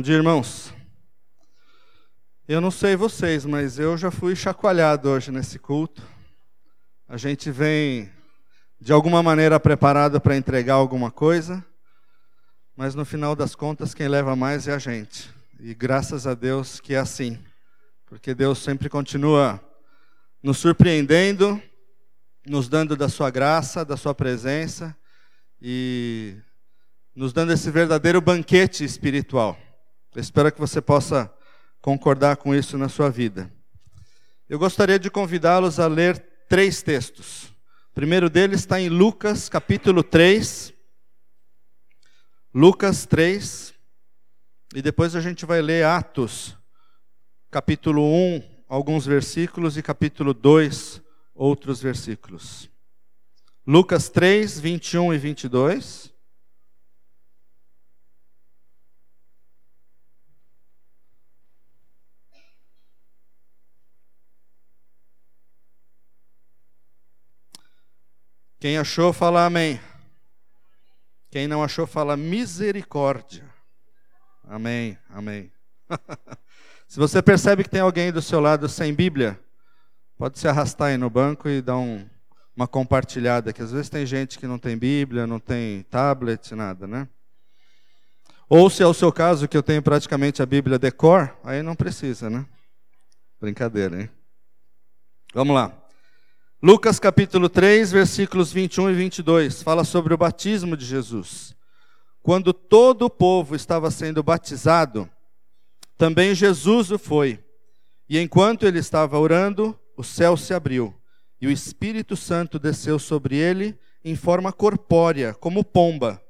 Bom dia, irmãos. Eu não sei vocês, mas eu já fui chacoalhado hoje nesse culto. A gente vem de alguma maneira preparado para entregar alguma coisa, mas no final das contas quem leva mais é a gente. E graças a Deus que é assim, porque Deus sempre continua nos surpreendendo, nos dando da sua graça, da sua presença e nos dando esse verdadeiro banquete espiritual. Eu espero que você possa concordar com isso na sua vida. Eu gostaria de convidá-los a ler três textos. O primeiro deles está em Lucas, capítulo 3. Lucas 3. E depois a gente vai ler Atos, capítulo 1, alguns versículos, e capítulo 2, outros versículos. Lucas 3, 21 e 22. Quem achou, fala amém. Quem não achou, fala misericórdia. Amém, amém. se você percebe que tem alguém do seu lado sem Bíblia, pode se arrastar aí no banco e dar um, uma compartilhada, que às vezes tem gente que não tem Bíblia, não tem tablet, nada, né? Ou se é o seu caso, que eu tenho praticamente a Bíblia decor, aí não precisa, né? Brincadeira, hein? Vamos lá. Lucas capítulo 3, versículos 21 e 22, fala sobre o batismo de Jesus. Quando todo o povo estava sendo batizado, também Jesus o foi. E enquanto ele estava orando, o céu se abriu, e o Espírito Santo desceu sobre ele em forma corpórea, como pomba.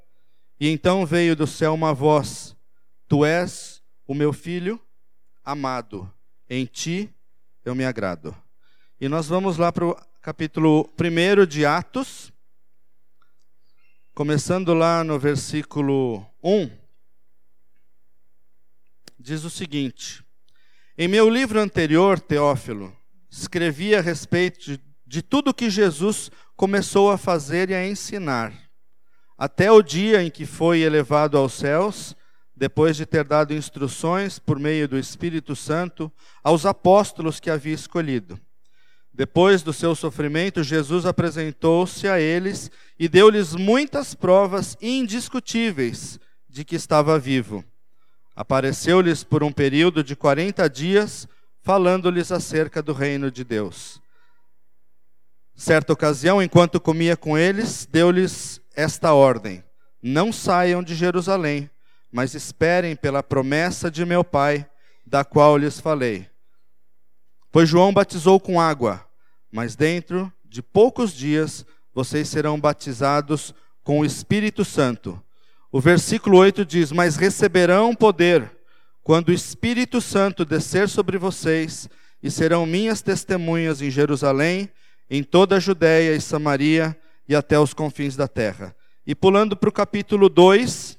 E então veio do céu uma voz: Tu és o meu filho amado, em ti eu me agrado. E nós vamos lá para o capítulo 1 de Atos, começando lá no versículo 1, diz o seguinte: Em meu livro anterior, Teófilo, escrevi a respeito de, de tudo que Jesus começou a fazer e a ensinar, até o dia em que foi elevado aos céus, depois de ter dado instruções por meio do Espírito Santo aos apóstolos que havia escolhido depois do seu sofrimento, Jesus apresentou-se a eles e deu-lhes muitas provas indiscutíveis de que estava vivo. Apareceu-lhes por um período de quarenta dias, falando-lhes acerca do reino de Deus. Certa ocasião, enquanto comia com eles, deu-lhes esta ordem: Não saiam de Jerusalém, mas esperem pela promessa de meu Pai, da qual lhes falei. Pois João batizou com água, mas dentro de poucos dias vocês serão batizados com o Espírito Santo. O versículo 8 diz: Mas receberão poder quando o Espírito Santo descer sobre vocês, e serão minhas testemunhas em Jerusalém, em toda a Judéia e Samaria e até os confins da terra. E pulando para o capítulo 2,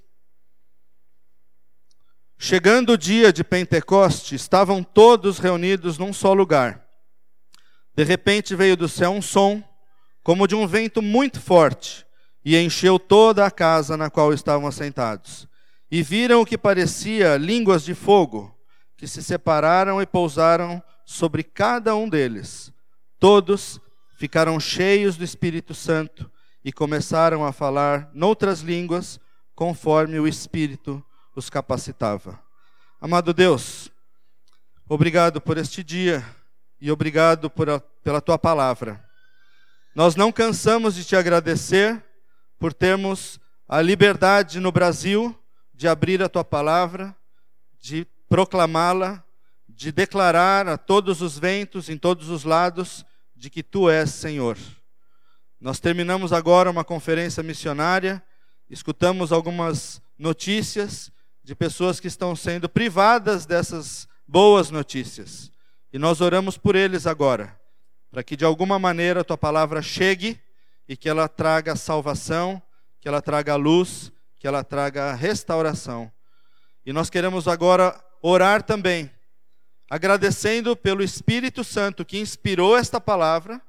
Chegando o dia de Pentecoste, estavam todos reunidos num só lugar. De repente veio do céu um som, como de um vento muito forte, e encheu toda a casa na qual estavam assentados. E viram o que parecia línguas de fogo, que se separaram e pousaram sobre cada um deles. Todos ficaram cheios do Espírito Santo e começaram a falar noutras línguas, conforme o Espírito os capacitava. Amado Deus, obrigado por este dia e obrigado a, pela tua palavra. Nós não cansamos de te agradecer por termos a liberdade no Brasil de abrir a tua palavra, de proclamá-la, de declarar a todos os ventos, em todos os lados, de que tu és Senhor. Nós terminamos agora uma conferência missionária, escutamos algumas notícias de pessoas que estão sendo privadas dessas boas notícias. E nós oramos por eles agora, para que de alguma maneira a tua palavra chegue e que ela traga salvação, que ela traga luz, que ela traga restauração. E nós queremos agora orar também, agradecendo pelo Espírito Santo que inspirou esta palavra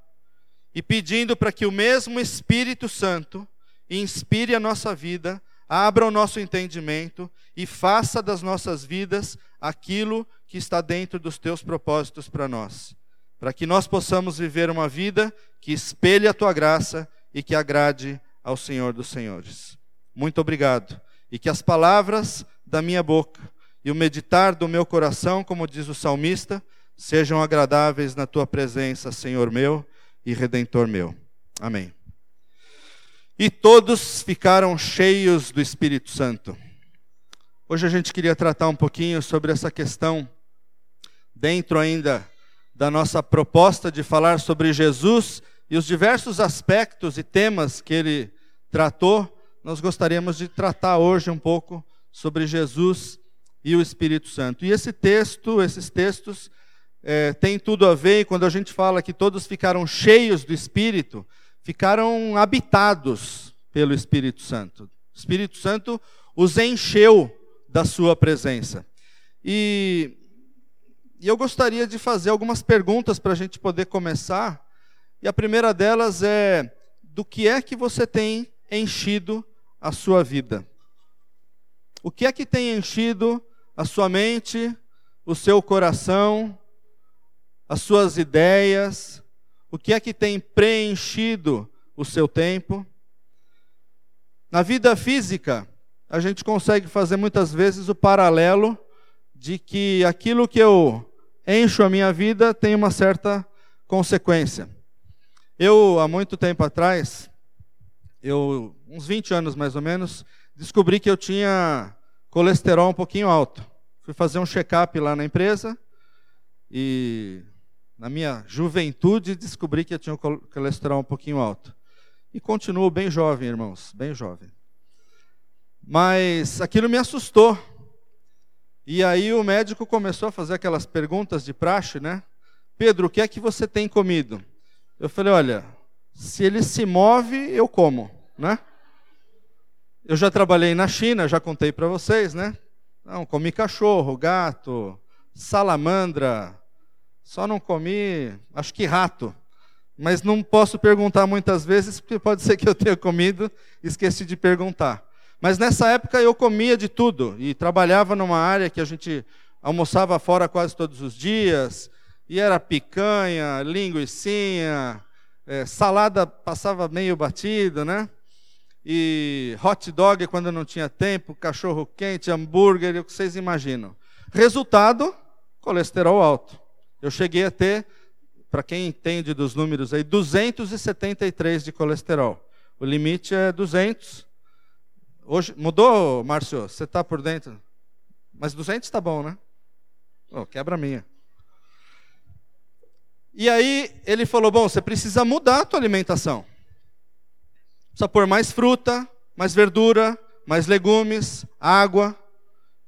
e pedindo para que o mesmo Espírito Santo inspire a nossa vida abra o nosso entendimento e faça das nossas vidas aquilo que está dentro dos teus propósitos para nós, para que nós possamos viver uma vida que espelhe a tua graça e que agrade ao Senhor dos Senhores. Muito obrigado. E que as palavras da minha boca e o meditar do meu coração, como diz o salmista, sejam agradáveis na tua presença, Senhor meu e redentor meu. Amém. E todos ficaram cheios do Espírito Santo. Hoje a gente queria tratar um pouquinho sobre essa questão, dentro ainda da nossa proposta de falar sobre Jesus e os diversos aspectos e temas que ele tratou. Nós gostaríamos de tratar hoje um pouco sobre Jesus e o Espírito Santo. E esse texto, esses textos, é, têm tudo a ver, e quando a gente fala que todos ficaram cheios do Espírito, ficaram habitados pelo Espírito Santo. O Espírito Santo os encheu da sua presença. E, e eu gostaria de fazer algumas perguntas para a gente poder começar. E a primeira delas é: do que é que você tem enchido a sua vida? O que é que tem enchido a sua mente, o seu coração, as suas ideias, o que é que tem preenchido o seu tempo. Na vida física, a gente consegue fazer muitas vezes o paralelo de que aquilo que eu encho a minha vida tem uma certa consequência. Eu, há muito tempo atrás, eu, uns 20 anos mais ou menos, descobri que eu tinha colesterol um pouquinho alto. Fui fazer um check-up lá na empresa e na minha juventude, descobri que eu tinha o colesterol um pouquinho alto. E continuo bem jovem, irmãos, bem jovem. Mas aquilo me assustou. E aí o médico começou a fazer aquelas perguntas de praxe, né? Pedro, o que é que você tem comido? Eu falei, olha, se ele se move, eu como, né? Eu já trabalhei na China, já contei para vocês, né? Não, comi cachorro, gato, salamandra, só não comi, acho que rato. Mas não posso perguntar muitas vezes, porque pode ser que eu tenha comido e esqueci de perguntar. Mas nessa época eu comia de tudo e trabalhava numa área que a gente almoçava fora quase todos os dias, e era picanha, linguiçinha, é, salada passava meio batido, né? E hot dog quando não tinha tempo, cachorro quente, hambúrguer, o que vocês imaginam. Resultado, colesterol alto. Eu cheguei a ter, para quem entende dos números aí, 273 de colesterol. O limite é 200. Hoje mudou, Márcio? Você está por dentro? Mas 200 está bom, né? Oh, quebra minha. E aí ele falou: bom, você precisa mudar a tua alimentação. Precisa pôr mais fruta, mais verdura, mais legumes, água.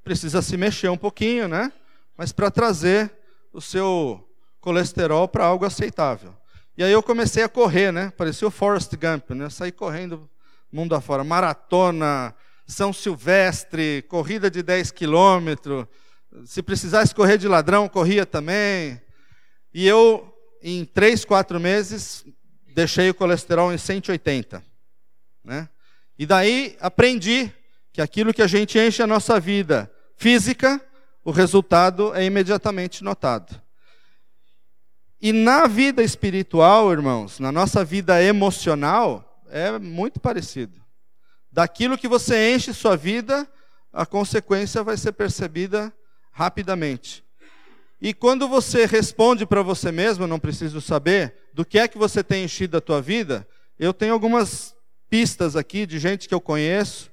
Precisa se mexer um pouquinho, né? Mas para trazer o seu colesterol para algo aceitável. E aí eu comecei a correr, né? Parecia o Forrest Gump, né? Saí correndo mundo afora, maratona, São Silvestre, corrida de 10 quilômetros. Se precisasse correr de ladrão, corria também. E eu, em 3, 4 meses, deixei o colesterol em 180. Né? E daí aprendi que aquilo que a gente enche a nossa vida física, o resultado é imediatamente notado. E na vida espiritual, irmãos, na nossa vida emocional, é muito parecido. Daquilo que você enche sua vida, a consequência vai ser percebida rapidamente. E quando você responde para você mesmo, não preciso saber, do que é que você tem enchido a tua vida, eu tenho algumas pistas aqui de gente que eu conheço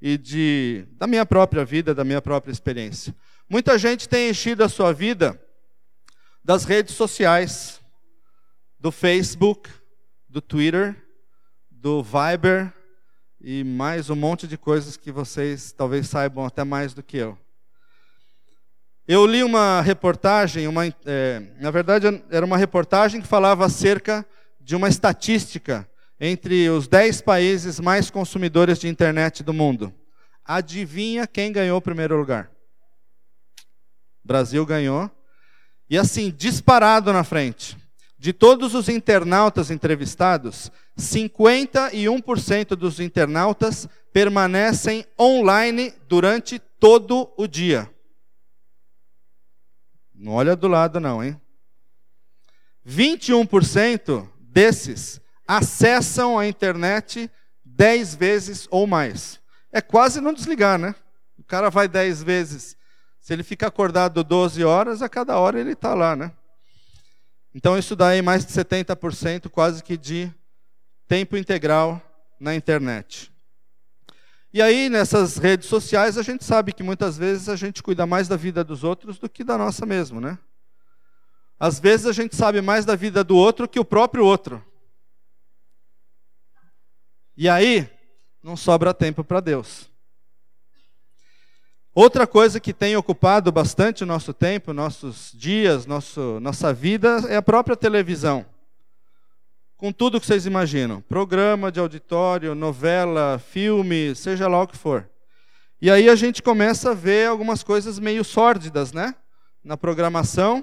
e de da minha própria vida, da minha própria experiência. Muita gente tem enchido a sua vida das redes sociais, do Facebook, do Twitter, do Viber e mais um monte de coisas que vocês talvez saibam até mais do que eu. Eu li uma reportagem, uma, é, na verdade era uma reportagem que falava acerca de uma estatística entre os 10 países mais consumidores de internet do mundo. Adivinha quem ganhou o primeiro lugar? Brasil ganhou. E assim, disparado na frente. De todos os internautas entrevistados, 51% dos internautas permanecem online durante todo o dia. Não olha do lado, não, hein? 21% desses acessam a internet 10 vezes ou mais. É quase não desligar, né? O cara vai 10 vezes. Se ele fica acordado 12 horas, a cada hora ele está lá, né? Então isso dá aí mais de 70%, quase que de tempo integral na internet. E aí, nessas redes sociais, a gente sabe que muitas vezes a gente cuida mais da vida dos outros do que da nossa mesmo, né? Às vezes a gente sabe mais da vida do outro que o próprio outro. E aí, não sobra tempo para Deus. Outra coisa que tem ocupado bastante o nosso tempo, nossos dias, nosso, nossa vida, é a própria televisão com tudo que vocês imaginam: programa de auditório, novela, filme, seja lá o que for. E aí a gente começa a ver algumas coisas meio sórdidas, né? Na programação,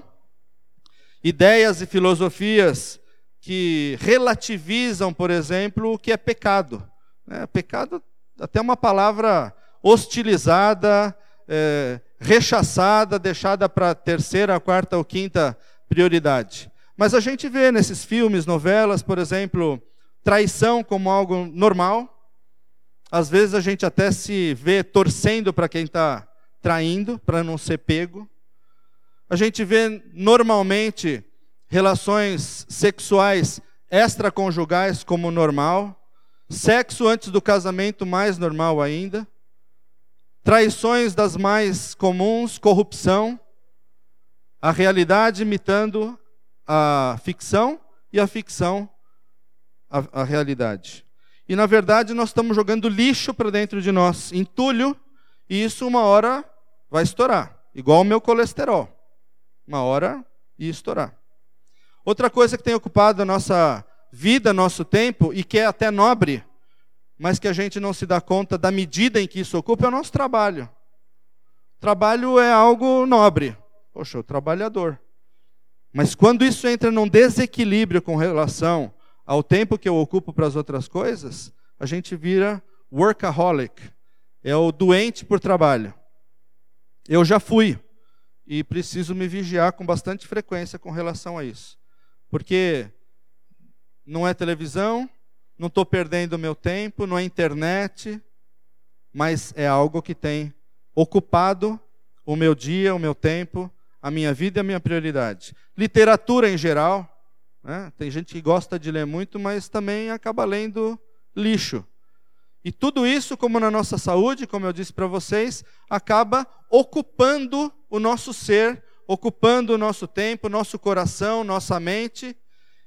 ideias e filosofias que relativizam, por exemplo, o que é pecado. É, pecado, até uma palavra hostilizada, é, rechaçada, deixada para terceira, quarta ou quinta prioridade. Mas a gente vê nesses filmes, novelas, por exemplo, traição como algo normal. Às vezes a gente até se vê torcendo para quem está traindo, para não ser pego. A gente vê normalmente relações sexuais extraconjugais como normal. Sexo antes do casamento mais normal ainda. Traições das mais comuns, corrupção. A realidade imitando a ficção e a ficção a, a realidade. E na verdade nós estamos jogando lixo para dentro de nós, entulho, e isso uma hora vai estourar, igual o meu colesterol. Uma hora ia estourar. Outra coisa que tem ocupado a nossa vida, nosso tempo, e que é até nobre, mas que a gente não se dá conta da medida em que isso ocupa, é o nosso trabalho. Trabalho é algo nobre. Poxa, o trabalhador. Mas quando isso entra num desequilíbrio com relação ao tempo que eu ocupo para as outras coisas, a gente vira workaholic. É o doente por trabalho. Eu já fui e preciso me vigiar com bastante frequência com relação a isso. Porque não é televisão, não estou perdendo meu tempo, não é internet, mas é algo que tem ocupado o meu dia, o meu tempo, a minha vida e a minha prioridade. Literatura em geral, né? tem gente que gosta de ler muito, mas também acaba lendo lixo. E tudo isso, como na nossa saúde, como eu disse para vocês, acaba ocupando o nosso ser, ocupando o nosso tempo, nosso coração, nossa mente,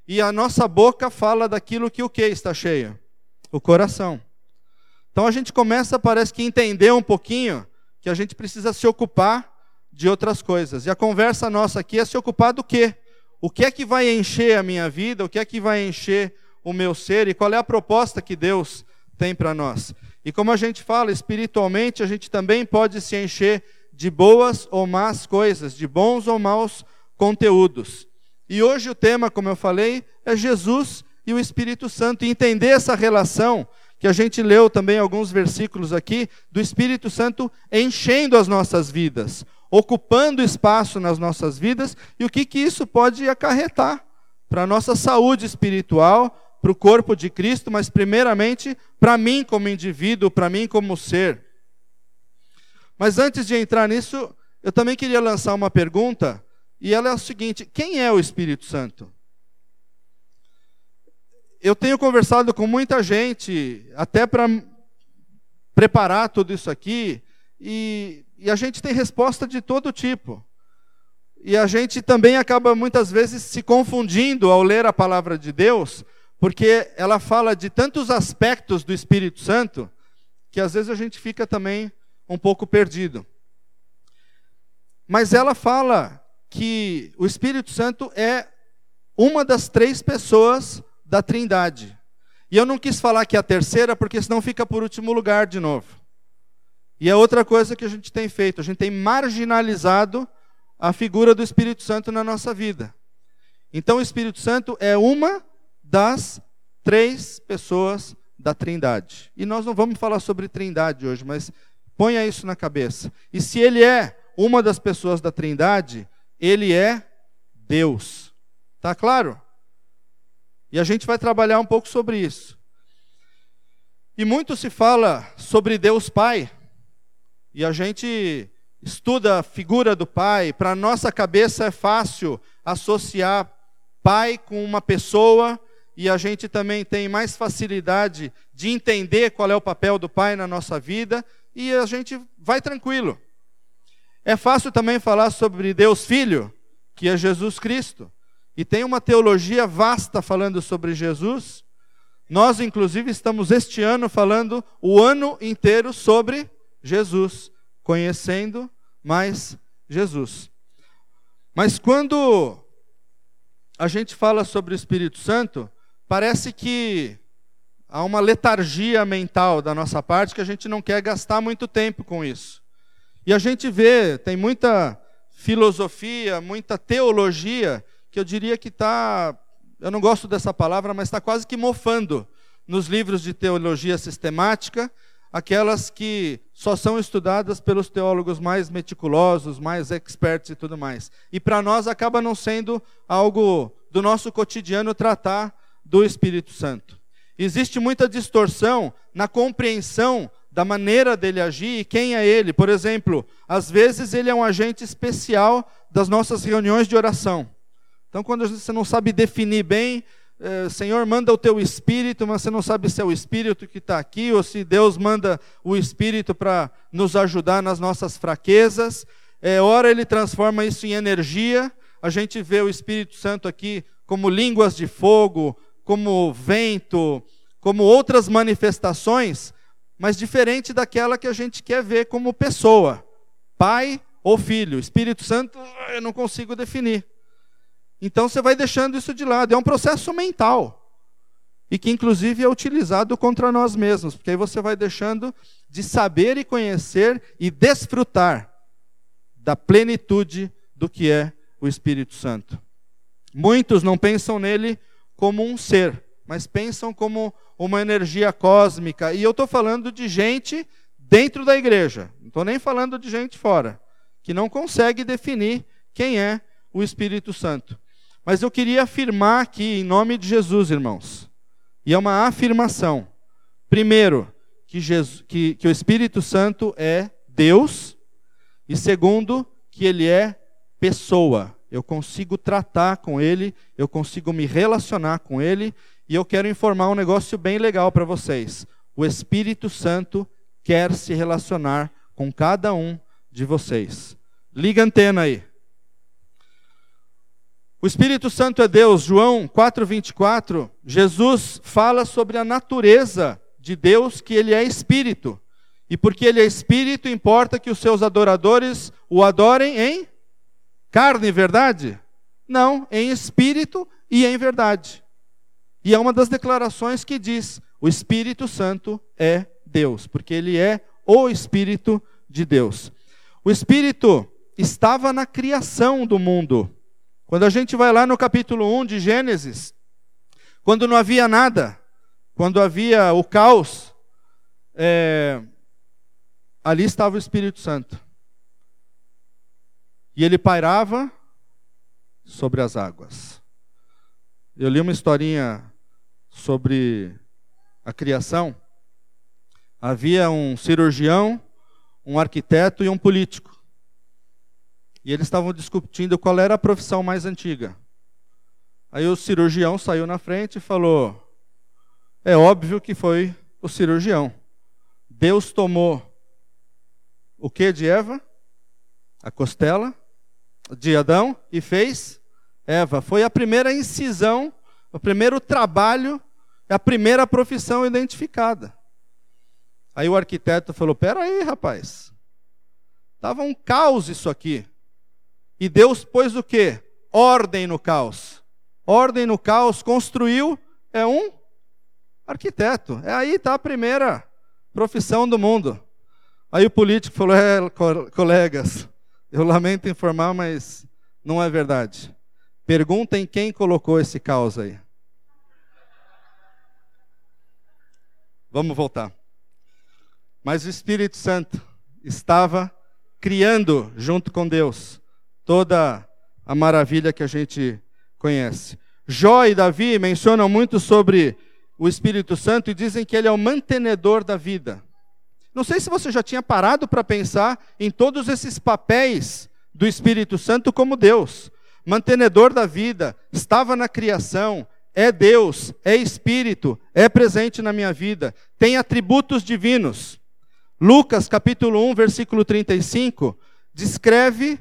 e a nossa boca fala daquilo que o que está cheio? O coração. Então a gente começa, parece que entender um pouquinho que a gente precisa se ocupar de outras coisas. E a conversa nossa aqui é se ocupar do quê? O que é que vai encher a minha vida? O que é que vai encher o meu ser? E qual é a proposta que Deus tem para nós? E como a gente fala, espiritualmente, a gente também pode se encher de boas ou más coisas, de bons ou maus conteúdos. E hoje o tema, como eu falei, é Jesus e o Espírito Santo. E entender essa relação, que a gente leu também alguns versículos aqui, do Espírito Santo enchendo as nossas vidas ocupando espaço nas nossas vidas e o que, que isso pode acarretar para a nossa saúde espiritual, para o corpo de Cristo, mas primeiramente para mim como indivíduo, para mim como ser. Mas antes de entrar nisso, eu também queria lançar uma pergunta, e ela é o seguinte: quem é o Espírito Santo? Eu tenho conversado com muita gente, até para preparar tudo isso aqui, e e a gente tem resposta de todo tipo. E a gente também acaba muitas vezes se confundindo ao ler a palavra de Deus, porque ela fala de tantos aspectos do Espírito Santo, que às vezes a gente fica também um pouco perdido. Mas ela fala que o Espírito Santo é uma das três pessoas da Trindade. E eu não quis falar que é a terceira, porque senão fica por último lugar de novo. E é outra coisa que a gente tem feito, a gente tem marginalizado a figura do Espírito Santo na nossa vida. Então o Espírito Santo é uma das três pessoas da Trindade. E nós não vamos falar sobre Trindade hoje, mas ponha isso na cabeça. E se ele é uma das pessoas da Trindade, ele é Deus. Tá claro? E a gente vai trabalhar um pouco sobre isso. E muito se fala sobre Deus Pai. E a gente estuda a figura do Pai. Para nossa cabeça é fácil associar Pai com uma pessoa e a gente também tem mais facilidade de entender qual é o papel do Pai na nossa vida e a gente vai tranquilo. É fácil também falar sobre Deus Filho, que é Jesus Cristo. E tem uma teologia vasta falando sobre Jesus. Nós, inclusive, estamos este ano falando o ano inteiro sobre Jesus, conhecendo mais Jesus. Mas quando a gente fala sobre o Espírito Santo, parece que há uma letargia mental da nossa parte que a gente não quer gastar muito tempo com isso. E a gente vê, tem muita filosofia, muita teologia, que eu diria que está, eu não gosto dessa palavra, mas está quase que mofando nos livros de teologia sistemática, aquelas que só são estudadas pelos teólogos mais meticulosos, mais experts e tudo mais. E para nós acaba não sendo algo do nosso cotidiano tratar do Espírito Santo. Existe muita distorção na compreensão da maneira dele agir e quem é ele. Por exemplo, às vezes ele é um agente especial das nossas reuniões de oração. Então, quando você não sabe definir bem, é, Senhor, manda o teu espírito, mas você não sabe se é o espírito que está aqui ou se Deus manda o espírito para nos ajudar nas nossas fraquezas. É, ora, ele transforma isso em energia. A gente vê o Espírito Santo aqui como línguas de fogo, como vento, como outras manifestações, mas diferente daquela que a gente quer ver como pessoa, pai ou filho. Espírito Santo, eu não consigo definir. Então você vai deixando isso de lado. É um processo mental. E que inclusive é utilizado contra nós mesmos, porque aí você vai deixando de saber e conhecer e desfrutar da plenitude do que é o Espírito Santo. Muitos não pensam nele como um ser, mas pensam como uma energia cósmica. E eu estou falando de gente dentro da igreja, não estou nem falando de gente fora, que não consegue definir quem é o Espírito Santo. Mas eu queria afirmar aqui, em nome de Jesus, irmãos, e é uma afirmação. Primeiro, que, Jesus, que, que o Espírito Santo é Deus, e segundo, que ele é pessoa eu consigo tratar com ele, eu consigo me relacionar com ele, e eu quero informar um negócio bem legal para vocês. O Espírito Santo quer se relacionar com cada um de vocês. Liga a antena aí. O Espírito Santo é Deus, João 4:24, Jesus fala sobre a natureza de Deus, que ele é espírito. E porque ele é espírito, importa que os seus adoradores o adorem em Carne e verdade? Não, em espírito e em verdade. E é uma das declarações que diz: o Espírito Santo é Deus, porque ele é o Espírito de Deus. O Espírito estava na criação do mundo. Quando a gente vai lá no capítulo 1 de Gênesis, quando não havia nada, quando havia o caos, é, ali estava o Espírito Santo. E ele pairava sobre as águas. Eu li uma historinha sobre a criação. Havia um cirurgião, um arquiteto e um político. E eles estavam discutindo qual era a profissão mais antiga. Aí o cirurgião saiu na frente e falou: É óbvio que foi o cirurgião. Deus tomou o que de Eva? A costela de Adão e fez Eva. Foi a primeira incisão, o primeiro trabalho, a primeira profissão identificada. Aí o arquiteto falou: Peraí, rapaz, estava um caos isso aqui. E Deus pôs o quê? Ordem no caos. Ordem no caos, construiu, é um arquiteto. É aí está a primeira profissão do mundo. Aí o político falou: É, colegas, eu lamento informar, mas não é verdade. Perguntem quem colocou esse caos aí. Vamos voltar. Mas o Espírito Santo estava criando junto com Deus toda a maravilha que a gente conhece. Jó e Davi mencionam muito sobre o Espírito Santo e dizem que ele é o mantenedor da vida. Não sei se você já tinha parado para pensar em todos esses papéis do Espírito Santo como Deus, mantenedor da vida, estava na criação, é Deus, é Espírito, é presente na minha vida, tem atributos divinos. Lucas capítulo 1, versículo 35, descreve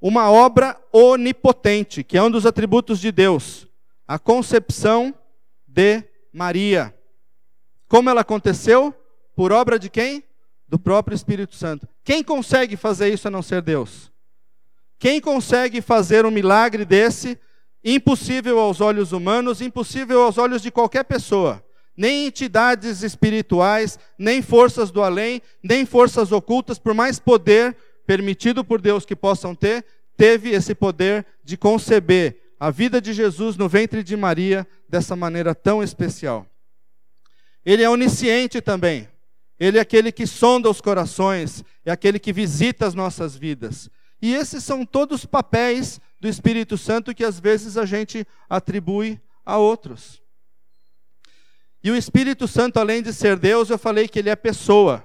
uma obra onipotente, que é um dos atributos de Deus, a concepção de Maria. Como ela aconteceu? Por obra de quem? Do próprio Espírito Santo. Quem consegue fazer isso a não ser Deus? Quem consegue fazer um milagre desse, impossível aos olhos humanos, impossível aos olhos de qualquer pessoa? Nem entidades espirituais, nem forças do além, nem forças ocultas, por mais poder permitido por Deus que possam ter, teve esse poder de conceber a vida de Jesus no ventre de Maria dessa maneira tão especial. Ele é onisciente também. Ele é aquele que sonda os corações, é aquele que visita as nossas vidas. E esses são todos papéis do Espírito Santo que às vezes a gente atribui a outros. E o Espírito Santo, além de ser Deus, eu falei que ele é pessoa.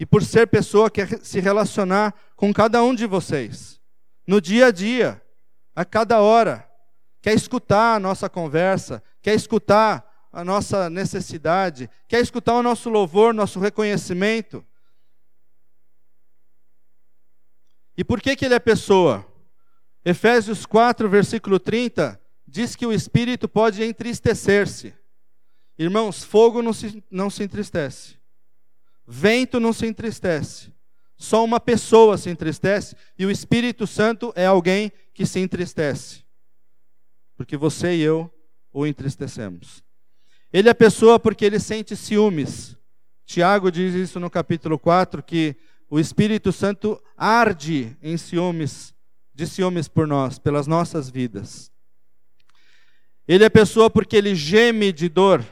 E por ser pessoa, quer se relacionar com cada um de vocês. No dia a dia, a cada hora. Quer escutar a nossa conversa, quer escutar a nossa necessidade, quer escutar o nosso louvor, nosso reconhecimento. E por que, que ele é pessoa? Efésios 4, versículo 30, diz que o espírito pode entristecer-se. Irmãos, fogo não se, não se entristece, vento não se entristece, só uma pessoa se entristece e o Espírito Santo é alguém que se entristece, porque você e eu o entristecemos. Ele é pessoa porque ele sente ciúmes. Tiago diz isso no capítulo 4, que o Espírito Santo arde em ciúmes, de ciúmes por nós, pelas nossas vidas. Ele é pessoa porque ele geme de dor.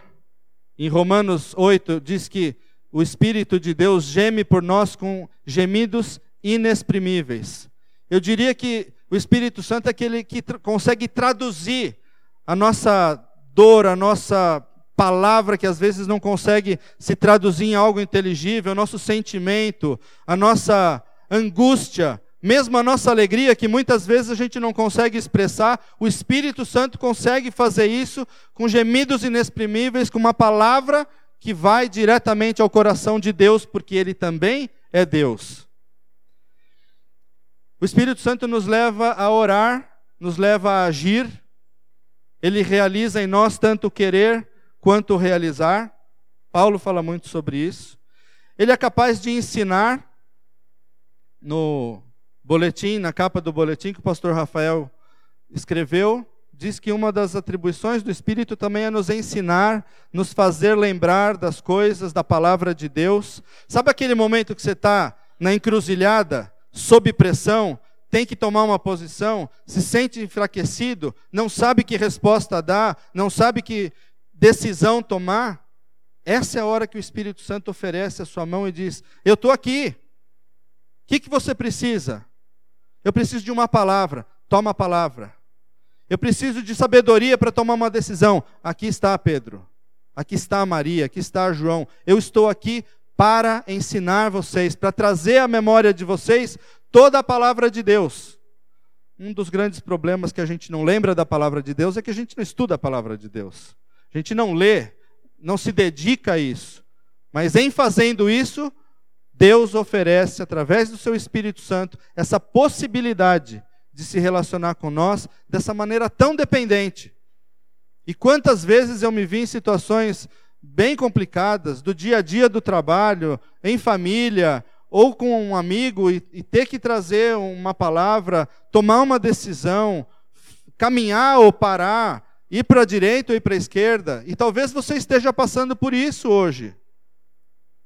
Em Romanos 8 diz que o Espírito de Deus geme por nós com gemidos inexprimíveis. Eu diria que o Espírito Santo é aquele que tra consegue traduzir a nossa dor, a nossa palavra que às vezes não consegue se traduzir em algo inteligível, o nosso sentimento, a nossa angústia, mesmo a nossa alegria, que muitas vezes a gente não consegue expressar, o Espírito Santo consegue fazer isso com gemidos inexprimíveis, com uma palavra que vai diretamente ao coração de Deus, porque Ele também é Deus. O Espírito Santo nos leva a orar, nos leva a agir, ele realiza em nós tanto o querer quanto realizar. Paulo fala muito sobre isso. Ele é capaz de ensinar no boletim, na capa do boletim que o pastor Rafael escreveu, diz que uma das atribuições do Espírito também é nos ensinar, nos fazer lembrar das coisas, da palavra de Deus. Sabe aquele momento que você está na encruzilhada, sob pressão, tem que tomar uma posição, se sente enfraquecido, não sabe que resposta dar, não sabe que decisão tomar, essa é a hora que o Espírito Santo oferece a sua mão e diz: Eu estou aqui. O que, que você precisa? Eu preciso de uma palavra. Toma a palavra. Eu preciso de sabedoria para tomar uma decisão. Aqui está Pedro. Aqui está Maria. Aqui está João. Eu estou aqui para ensinar vocês, para trazer à memória de vocês toda a palavra de Deus. Um dos grandes problemas que a gente não lembra da palavra de Deus é que a gente não estuda a palavra de Deus. A gente não lê, não se dedica a isso. Mas em fazendo isso, Deus oferece, através do seu Espírito Santo, essa possibilidade de se relacionar com nós dessa maneira tão dependente. E quantas vezes eu me vi em situações bem complicadas, do dia a dia do trabalho, em família, ou com um amigo, e, e ter que trazer uma palavra, tomar uma decisão, caminhar ou parar, ir para a direita ou ir para a esquerda, e talvez você esteja passando por isso hoje.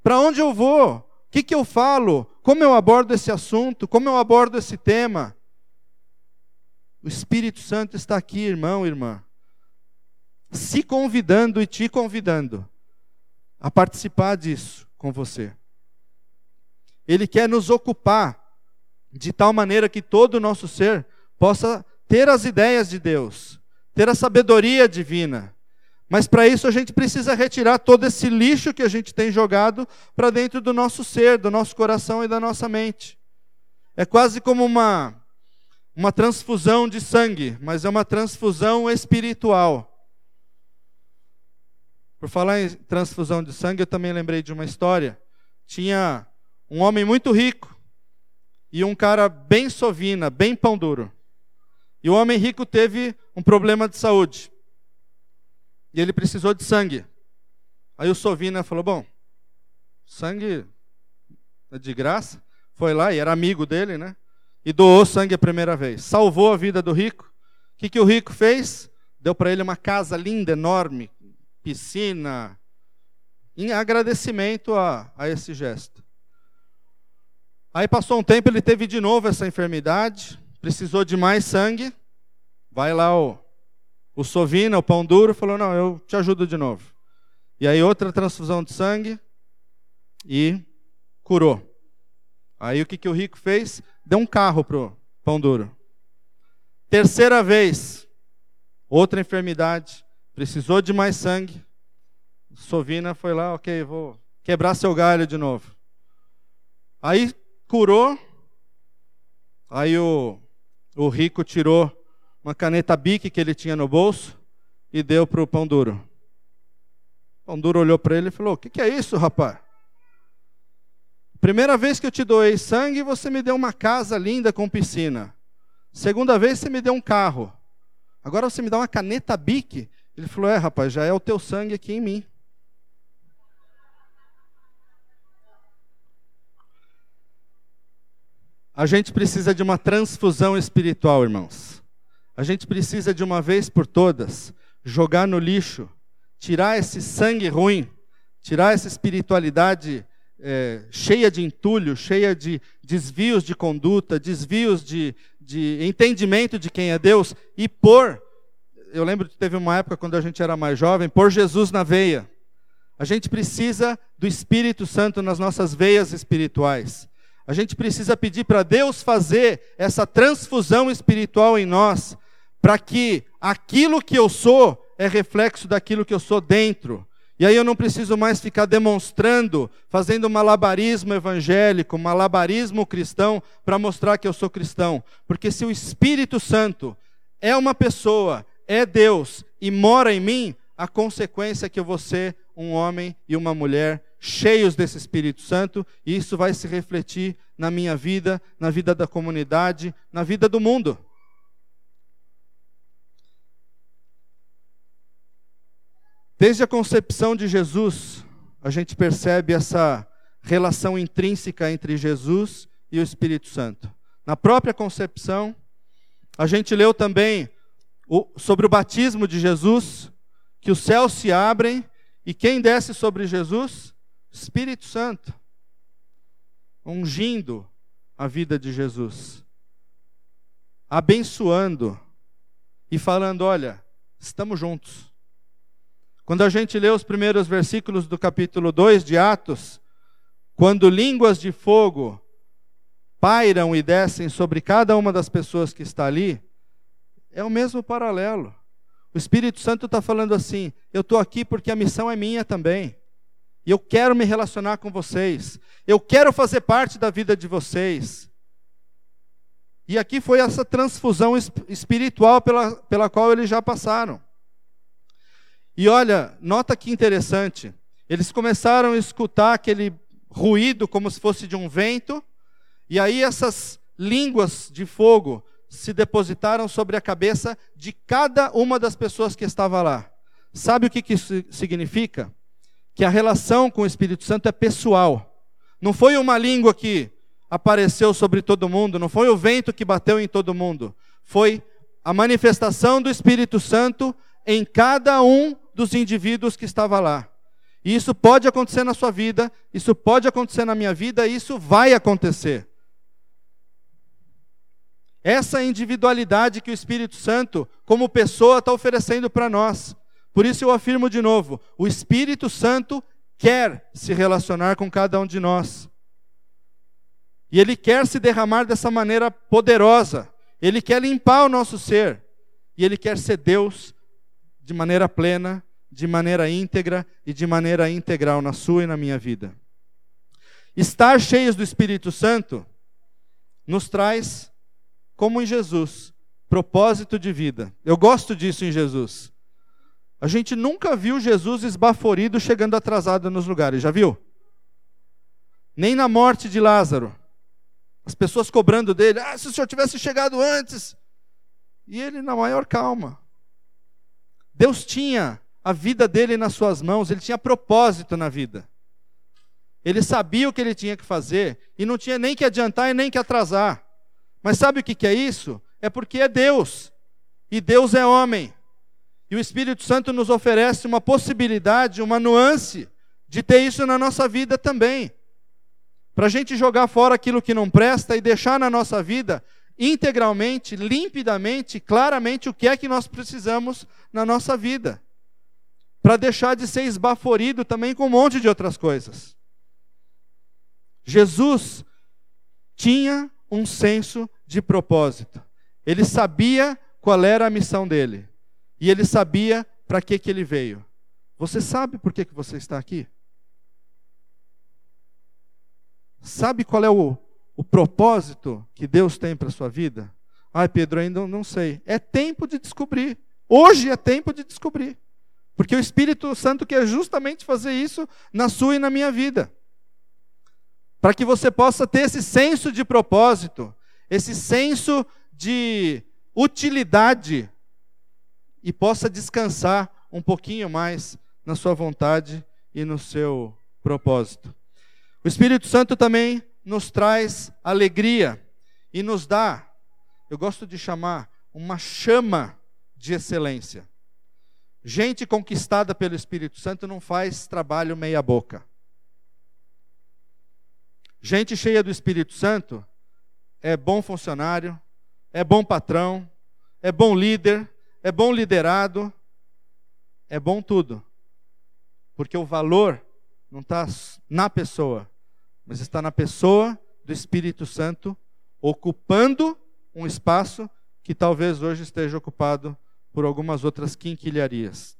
Para onde eu vou? O que, que eu falo? Como eu abordo esse assunto? Como eu abordo esse tema? O Espírito Santo está aqui, irmão, irmã, se convidando e te convidando a participar disso com você. Ele quer nos ocupar de tal maneira que todo o nosso ser possa ter as ideias de Deus, ter a sabedoria divina. Mas para isso a gente precisa retirar todo esse lixo que a gente tem jogado para dentro do nosso ser, do nosso coração e da nossa mente. É quase como uma uma transfusão de sangue, mas é uma transfusão espiritual. Por falar em transfusão de sangue, eu também lembrei de uma história. Tinha um homem muito rico e um cara bem sovina, bem pão duro. E o homem rico teve um problema de saúde. E ele precisou de sangue. Aí o sovina falou: Bom, sangue é de graça. Foi lá e era amigo dele, né? e doou sangue a primeira vez. Salvou a vida do rico. O que, que o rico fez? Deu para ele uma casa linda, enorme, piscina, em agradecimento a, a esse gesto. Aí passou um tempo, ele teve de novo essa enfermidade, precisou de mais sangue. Vai lá o, o Sovina, o pão duro, falou: Não, eu te ajudo de novo. E aí outra transfusão de sangue e curou. Aí o que, que o rico fez? Deu um carro pro pão duro. Terceira vez, outra enfermidade, precisou de mais sangue. Sovina foi lá, ok, vou quebrar seu galho de novo. Aí curou. Aí o, o rico tirou uma caneta bique que ele tinha no bolso e deu para o pão duro. O pão duro olhou para ele e falou: O que, que é isso, rapaz? Primeira vez que eu te doei sangue, você me deu uma casa linda com piscina. Segunda vez, você me deu um carro. Agora você me dá uma caneta Bic. Ele falou: É, rapaz, já é o teu sangue aqui em mim. A gente precisa de uma transfusão espiritual, irmãos. A gente precisa de uma vez por todas jogar no lixo, tirar esse sangue ruim, tirar essa espiritualidade é, cheia de entulho, cheia de desvios de conduta, desvios de, de entendimento de quem é Deus, e pôr, eu lembro que teve uma época quando a gente era mais jovem, pôr Jesus na veia. A gente precisa do Espírito Santo nas nossas veias espirituais. A gente precisa pedir para Deus fazer essa transfusão espiritual em nós, para que aquilo que eu sou é reflexo daquilo que eu sou dentro. E aí eu não preciso mais ficar demonstrando, fazendo malabarismo evangélico, malabarismo cristão, para mostrar que eu sou cristão. Porque se o Espírito Santo é uma pessoa, é Deus e mora em mim, a consequência é que eu vou ser um homem e uma mulher cheios desse Espírito Santo, e isso vai se refletir na minha vida, na vida da comunidade, na vida do mundo. Desde a concepção de Jesus, a gente percebe essa relação intrínseca entre Jesus e o Espírito Santo. Na própria concepção, a gente leu também o, sobre o batismo de Jesus, que os céus se abrem e quem desce sobre Jesus? Espírito Santo, ungindo a vida de Jesus, abençoando e falando: olha, estamos juntos. Quando a gente lê os primeiros versículos do capítulo 2 de Atos, quando línguas de fogo pairam e descem sobre cada uma das pessoas que está ali, é o mesmo paralelo. O Espírito Santo está falando assim: eu estou aqui porque a missão é minha também. E eu quero me relacionar com vocês. Eu quero fazer parte da vida de vocês. E aqui foi essa transfusão espiritual pela, pela qual eles já passaram. E olha, nota que interessante. Eles começaram a escutar aquele ruído como se fosse de um vento, e aí essas línguas de fogo se depositaram sobre a cabeça de cada uma das pessoas que estava lá. Sabe o que isso significa? Que a relação com o Espírito Santo é pessoal. Não foi uma língua que apareceu sobre todo mundo, não foi o vento que bateu em todo mundo. Foi a manifestação do Espírito Santo em cada um dos indivíduos que estava lá. E isso pode acontecer na sua vida, isso pode acontecer na minha vida, isso vai acontecer. Essa individualidade que o Espírito Santo, como pessoa, está oferecendo para nós. Por isso eu afirmo de novo: o Espírito Santo quer se relacionar com cada um de nós. E Ele quer se derramar dessa maneira poderosa. Ele quer limpar o nosso ser. E Ele quer ser Deus de maneira plena, de maneira íntegra e de maneira integral na sua e na minha vida. Estar cheios do Espírito Santo nos traz, como em Jesus, propósito de vida. Eu gosto disso em Jesus. A gente nunca viu Jesus esbaforido chegando atrasado nos lugares, já viu? Nem na morte de Lázaro. As pessoas cobrando dele, ah, se o senhor tivesse chegado antes. E ele na maior calma. Deus tinha a vida dele nas suas mãos, ele tinha propósito na vida. Ele sabia o que ele tinha que fazer e não tinha nem que adiantar e nem que atrasar. Mas sabe o que é isso? É porque é Deus. E Deus é homem. E o Espírito Santo nos oferece uma possibilidade, uma nuance de ter isso na nossa vida também para a gente jogar fora aquilo que não presta e deixar na nossa vida integralmente, limpidamente, claramente o que é que nós precisamos na nossa vida. Para deixar de ser esbaforido também com um monte de outras coisas. Jesus tinha um senso de propósito. Ele sabia qual era a missão dele. E ele sabia para que, que ele veio. Você sabe por que, que você está aqui? Sabe qual é o, o propósito que Deus tem para a sua vida? Ai, Pedro, ainda não sei. É tempo de descobrir. Hoje é tempo de descobrir. Porque o Espírito Santo quer justamente fazer isso na sua e na minha vida. Para que você possa ter esse senso de propósito, esse senso de utilidade e possa descansar um pouquinho mais na sua vontade e no seu propósito. O Espírito Santo também nos traz alegria e nos dá, eu gosto de chamar, uma chama de excelência. Gente conquistada pelo Espírito Santo não faz trabalho meia-boca. Gente cheia do Espírito Santo é bom funcionário, é bom patrão, é bom líder, é bom liderado, é bom tudo. Porque o valor não está na pessoa, mas está na pessoa do Espírito Santo, ocupando um espaço que talvez hoje esteja ocupado por algumas outras quinquilharias.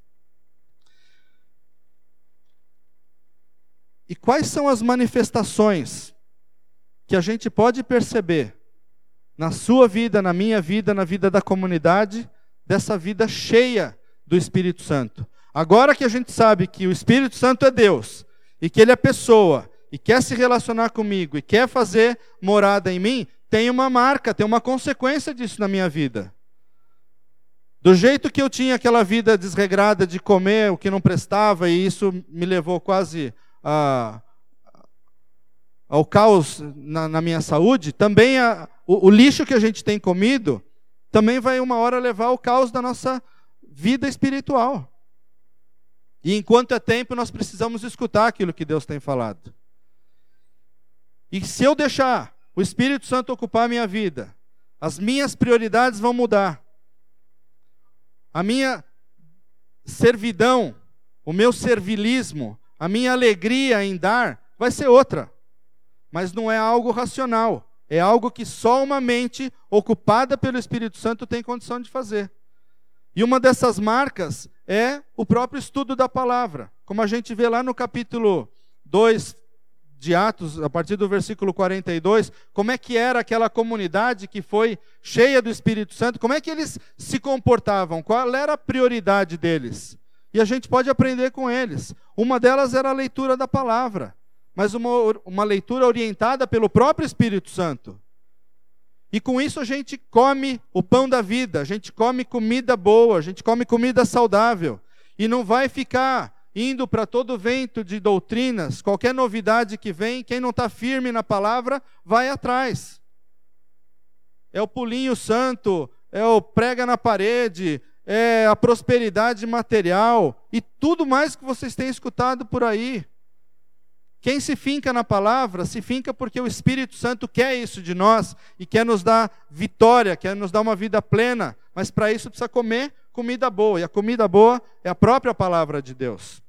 E quais são as manifestações que a gente pode perceber na sua vida, na minha vida, na vida da comunidade, dessa vida cheia do Espírito Santo? Agora que a gente sabe que o Espírito Santo é Deus e que ele é pessoa e quer se relacionar comigo e quer fazer morada em mim, tem uma marca, tem uma consequência disso na minha vida. Do jeito que eu tinha aquela vida desregrada de comer o que não prestava, e isso me levou quase a, ao caos na, na, minha saúde, também a, o, o lixo que a gente tem comido também vai uma hora levar ao caos da nossa vida espiritual. E enquanto é tempo, nós precisamos escutar aquilo que Deus tem falado. E se eu deixar o Espírito Santo ocupar a minha vida, as minhas prioridades vão mudar. A minha servidão, o meu servilismo, a minha alegria em dar vai ser outra. Mas não é algo racional, é algo que só uma mente ocupada pelo Espírito Santo tem condição de fazer. E uma dessas marcas é o próprio estudo da palavra. Como a gente vê lá no capítulo 2, de Atos, a partir do versículo 42, como é que era aquela comunidade que foi cheia do Espírito Santo, como é que eles se comportavam, qual era a prioridade deles. E a gente pode aprender com eles. Uma delas era a leitura da palavra, mas uma, uma leitura orientada pelo próprio Espírito Santo. E com isso a gente come o pão da vida, a gente come comida boa, a gente come comida saudável. E não vai ficar indo para todo vento de doutrinas, qualquer novidade que vem, quem não está firme na palavra, vai atrás. É o pulinho santo, é o prega na parede, é a prosperidade material e tudo mais que vocês têm escutado por aí. Quem se finca na palavra, se finca porque o Espírito Santo quer isso de nós e quer nos dar vitória, quer nos dar uma vida plena, mas para isso precisa comer comida boa, e a comida boa é a própria palavra de Deus.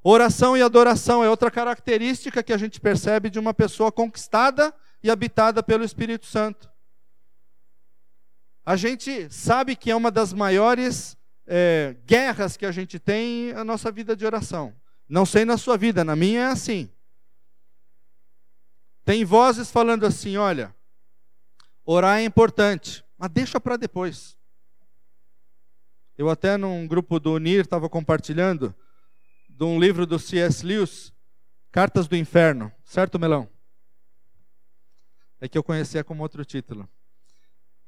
Oração e adoração é outra característica que a gente percebe de uma pessoa conquistada e habitada pelo Espírito Santo. A gente sabe que é uma das maiores é, guerras que a gente tem a nossa vida de oração. Não sei na sua vida, na minha é assim. Tem vozes falando assim: olha, orar é importante, mas deixa para depois. Eu até num grupo do Unir estava compartilhando de um livro do C.S. Lewis, Cartas do Inferno, certo, Melão? É que eu conhecia como outro título.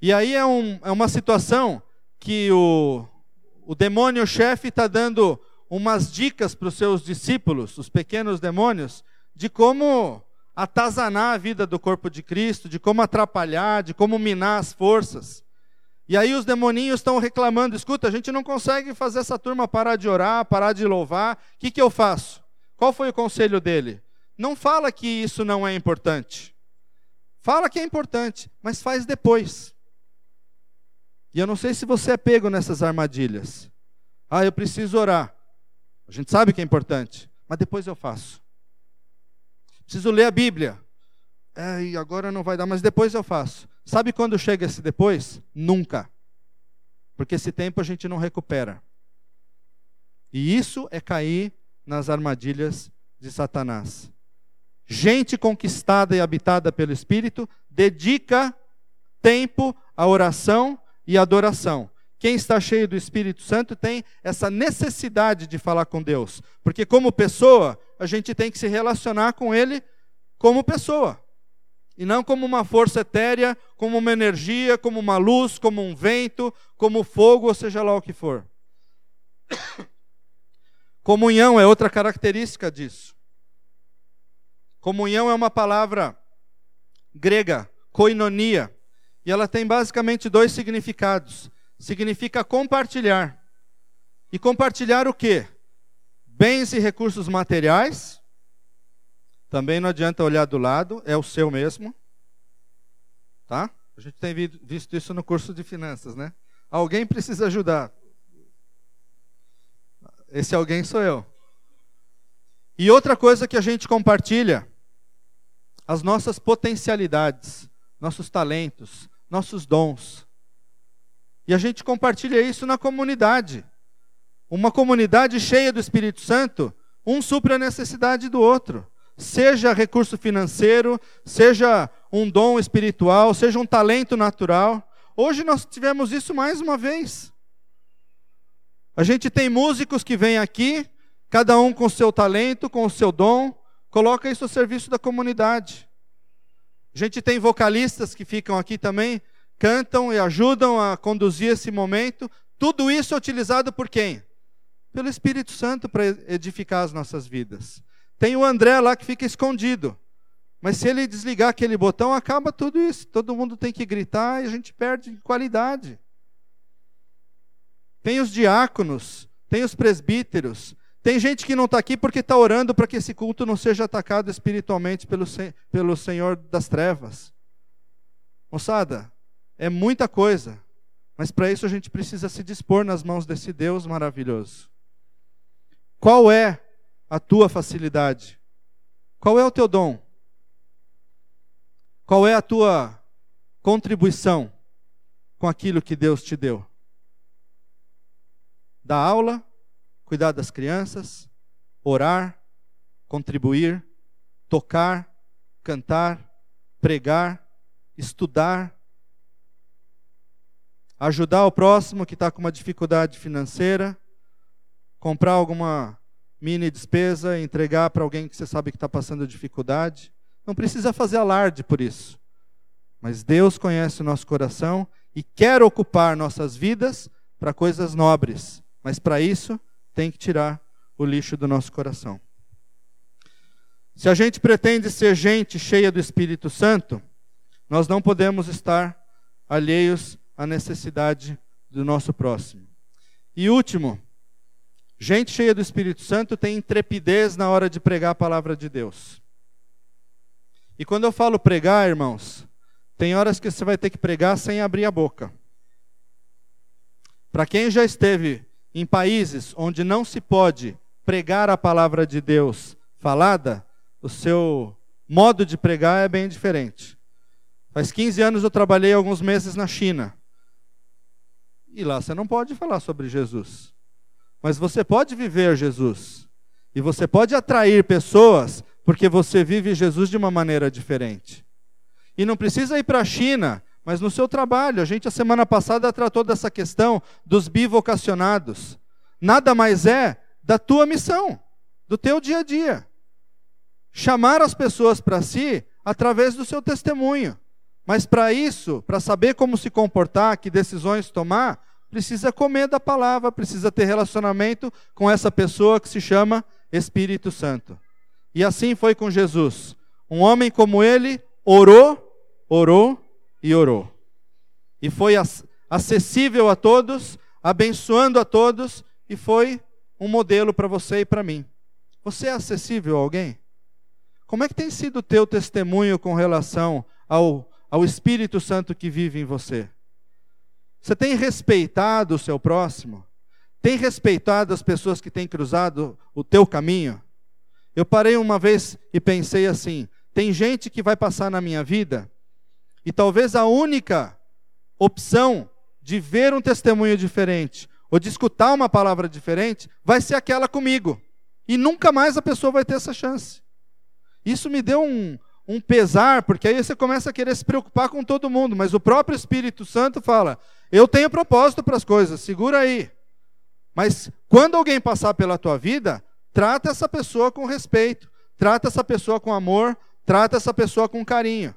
E aí é, um, é uma situação que o, o demônio-chefe está dando umas dicas para os seus discípulos, os pequenos demônios, de como atazanar a vida do corpo de Cristo, de como atrapalhar, de como minar as forças. E aí os demoninhos estão reclamando: escuta, a gente não consegue fazer essa turma parar de orar, parar de louvar, o que, que eu faço? Qual foi o conselho dele? Não fala que isso não é importante. Fala que é importante, mas faz depois. E eu não sei se você é pego nessas armadilhas. Ah, eu preciso orar. A gente sabe que é importante, mas depois eu faço. Preciso ler a Bíblia. É, e agora não vai dar, mas depois eu faço. Sabe quando chega esse depois? Nunca. Porque esse tempo a gente não recupera. E isso é cair nas armadilhas de Satanás. Gente conquistada e habitada pelo Espírito dedica tempo à oração e adoração. Quem está cheio do Espírito Santo tem essa necessidade de falar com Deus, porque como pessoa, a gente tem que se relacionar com Ele como pessoa, e não como uma força etérea, como uma energia, como uma luz, como um vento, como fogo, ou seja lá o que for. Comunhão é outra característica disso. Comunhão é uma palavra grega, koinonia, e ela tem basicamente dois significados significa compartilhar. E compartilhar o quê? Bens e recursos materiais. Também não adianta olhar do lado, é o seu mesmo. Tá? A gente tem visto isso no curso de finanças, né? Alguém precisa ajudar. Esse alguém sou eu. E outra coisa que a gente compartilha, as nossas potencialidades, nossos talentos, nossos dons. E a gente compartilha isso na comunidade. Uma comunidade cheia do Espírito Santo, um supre a necessidade do outro. Seja recurso financeiro, seja um dom espiritual, seja um talento natural. Hoje nós tivemos isso mais uma vez. A gente tem músicos que vêm aqui, cada um com seu talento, com o seu dom, coloca isso a serviço da comunidade. A gente tem vocalistas que ficam aqui também, cantam e ajudam a conduzir esse momento. Tudo isso é utilizado por quem? Pelo Espírito Santo para edificar as nossas vidas. Tem o André lá que fica escondido. Mas se ele desligar aquele botão, acaba tudo isso. Todo mundo tem que gritar e a gente perde qualidade. Tem os diáconos, tem os presbíteros, tem gente que não está aqui porque está orando para que esse culto não seja atacado espiritualmente pelo, pelo Senhor das trevas. Moçada, é muita coisa. Mas para isso a gente precisa se dispor nas mãos desse Deus maravilhoso. Qual é a tua facilidade? Qual é o teu dom? Qual é a tua contribuição com aquilo que Deus te deu? Dar aula, cuidar das crianças, orar, contribuir, tocar, cantar, pregar, estudar, ajudar o próximo que está com uma dificuldade financeira, comprar alguma mini despesa, entregar para alguém que você sabe que está passando dificuldade. Não precisa fazer alarde por isso. Mas Deus conhece o nosso coração e quer ocupar nossas vidas para coisas nobres. Mas para isso, tem que tirar o lixo do nosso coração. Se a gente pretende ser gente cheia do Espírito Santo, nós não podemos estar alheios a necessidade do nosso próximo. E último, gente cheia do Espírito Santo tem intrepidez na hora de pregar a palavra de Deus. E quando eu falo pregar, irmãos, tem horas que você vai ter que pregar sem abrir a boca. Para quem já esteve em países onde não se pode pregar a palavra de Deus falada, o seu modo de pregar é bem diferente. Faz 15 anos eu trabalhei alguns meses na China. E lá você não pode falar sobre Jesus. Mas você pode viver Jesus. E você pode atrair pessoas porque você vive Jesus de uma maneira diferente. E não precisa ir para a China, mas no seu trabalho. A gente, a semana passada, tratou dessa questão dos bivocacionados. Nada mais é da tua missão, do teu dia a dia. Chamar as pessoas para si através do seu testemunho. Mas para isso, para saber como se comportar, que decisões tomar, precisa comer da palavra, precisa ter relacionamento com essa pessoa que se chama Espírito Santo. E assim foi com Jesus. Um homem como ele orou, orou e orou. E foi acessível a todos, abençoando a todos, e foi um modelo para você e para mim. Você é acessível a alguém? Como é que tem sido o teu testemunho com relação ao, ao Espírito Santo que vive em você? Você tem respeitado o seu próximo? Tem respeitado as pessoas que têm cruzado o teu caminho? Eu parei uma vez e pensei assim: tem gente que vai passar na minha vida e talvez a única opção de ver um testemunho diferente ou de escutar uma palavra diferente vai ser aquela comigo. E nunca mais a pessoa vai ter essa chance. Isso me deu um, um pesar, porque aí você começa a querer se preocupar com todo mundo, mas o próprio Espírito Santo fala: Eu tenho propósito para as coisas, segura aí. Mas quando alguém passar pela tua vida, trata essa pessoa com respeito, trata essa pessoa com amor, trata essa pessoa com carinho.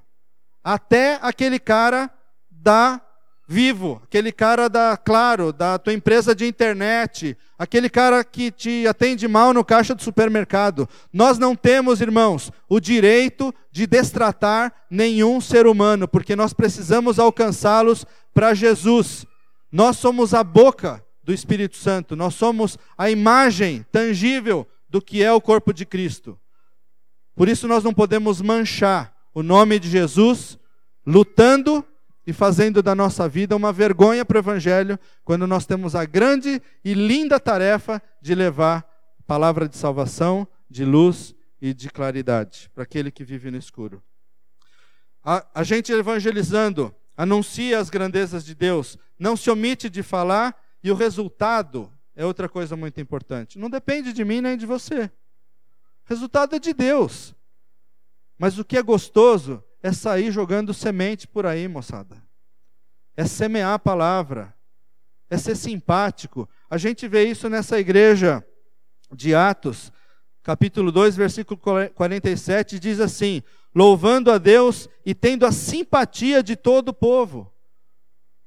Até aquele cara da Vivo, aquele cara da Claro, da tua empresa de internet, aquele cara que te atende mal no caixa do supermercado. Nós não temos, irmãos, o direito de destratar nenhum ser humano, porque nós precisamos alcançá-los para Jesus. Nós somos a boca do Espírito Santo, nós somos a imagem tangível do que é o corpo de Cristo. Por isso nós não podemos manchar o nome de Jesus lutando e fazendo da nossa vida uma vergonha para o Evangelho, quando nós temos a grande e linda tarefa de levar a palavra de salvação, de luz e de claridade para aquele que vive no escuro. A, a gente evangelizando anuncia as grandezas de Deus, não se omite de falar, e o resultado é outra coisa muito importante. Não depende de mim nem de você. O resultado é de Deus. Mas o que é gostoso é sair jogando semente por aí, moçada. É semear a palavra. É ser simpático. A gente vê isso nessa igreja de Atos, capítulo 2, versículo 47, diz assim: louvando a Deus e tendo a simpatia de todo o povo.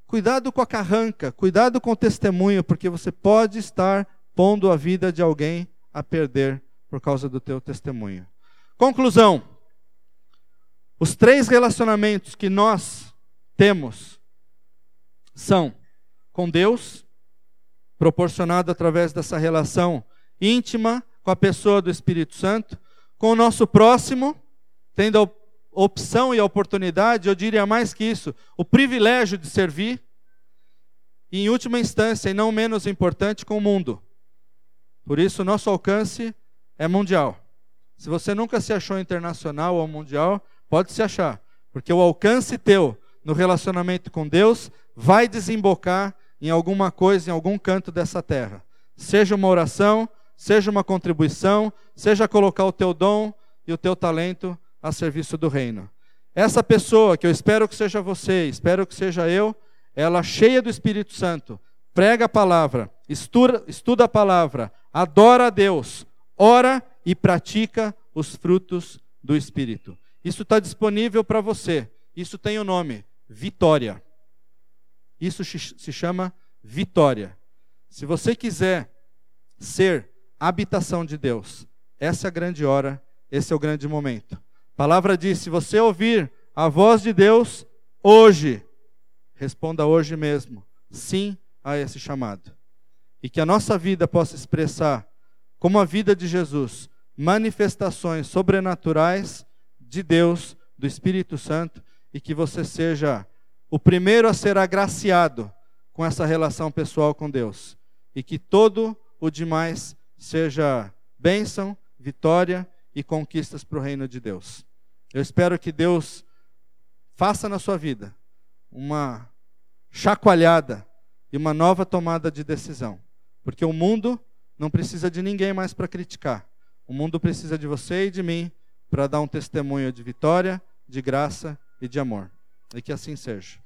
Cuidado com a carranca, cuidado com o testemunho, porque você pode estar pondo a vida de alguém a perder por causa do teu testemunho. Conclusão: os três relacionamentos que nós temos são com Deus, proporcionado através dessa relação íntima com a pessoa do Espírito Santo, com o nosso próximo, tendo a opção e a oportunidade, eu diria mais que isso, o privilégio de servir, e em última instância, e não menos importante, com o mundo. Por isso, nosso alcance é mundial. Se você nunca se achou internacional ou mundial, pode se achar, porque o alcance teu no relacionamento com Deus vai desembocar em alguma coisa, em algum canto dessa terra. Seja uma oração, seja uma contribuição, seja colocar o teu dom e o teu talento a serviço do reino. Essa pessoa, que eu espero que seja você, espero que seja eu, ela cheia do Espírito Santo, prega a palavra, estuda, estuda a palavra, adora a Deus, ora e pratica os frutos do Espírito. Isso está disponível para você. Isso tem o um nome: vitória. Isso se chama vitória. Se você quiser ser habitação de Deus, essa é a grande hora, esse é o grande momento. A palavra diz: se você ouvir a voz de Deus hoje, responda hoje mesmo sim a esse chamado. E que a nossa vida possa expressar, como a vida de Jesus, manifestações sobrenaturais de Deus, do Espírito Santo, e que você seja o primeiro a ser agraciado com essa relação pessoal com Deus. E que todo o demais seja bênção, vitória e conquistas para o reino de Deus. Eu espero que Deus faça na sua vida uma chacoalhada e uma nova tomada de decisão. Porque o mundo não precisa de ninguém mais para criticar. O mundo precisa de você e de mim para dar um testemunho de vitória, de graça e de amor. E que assim seja.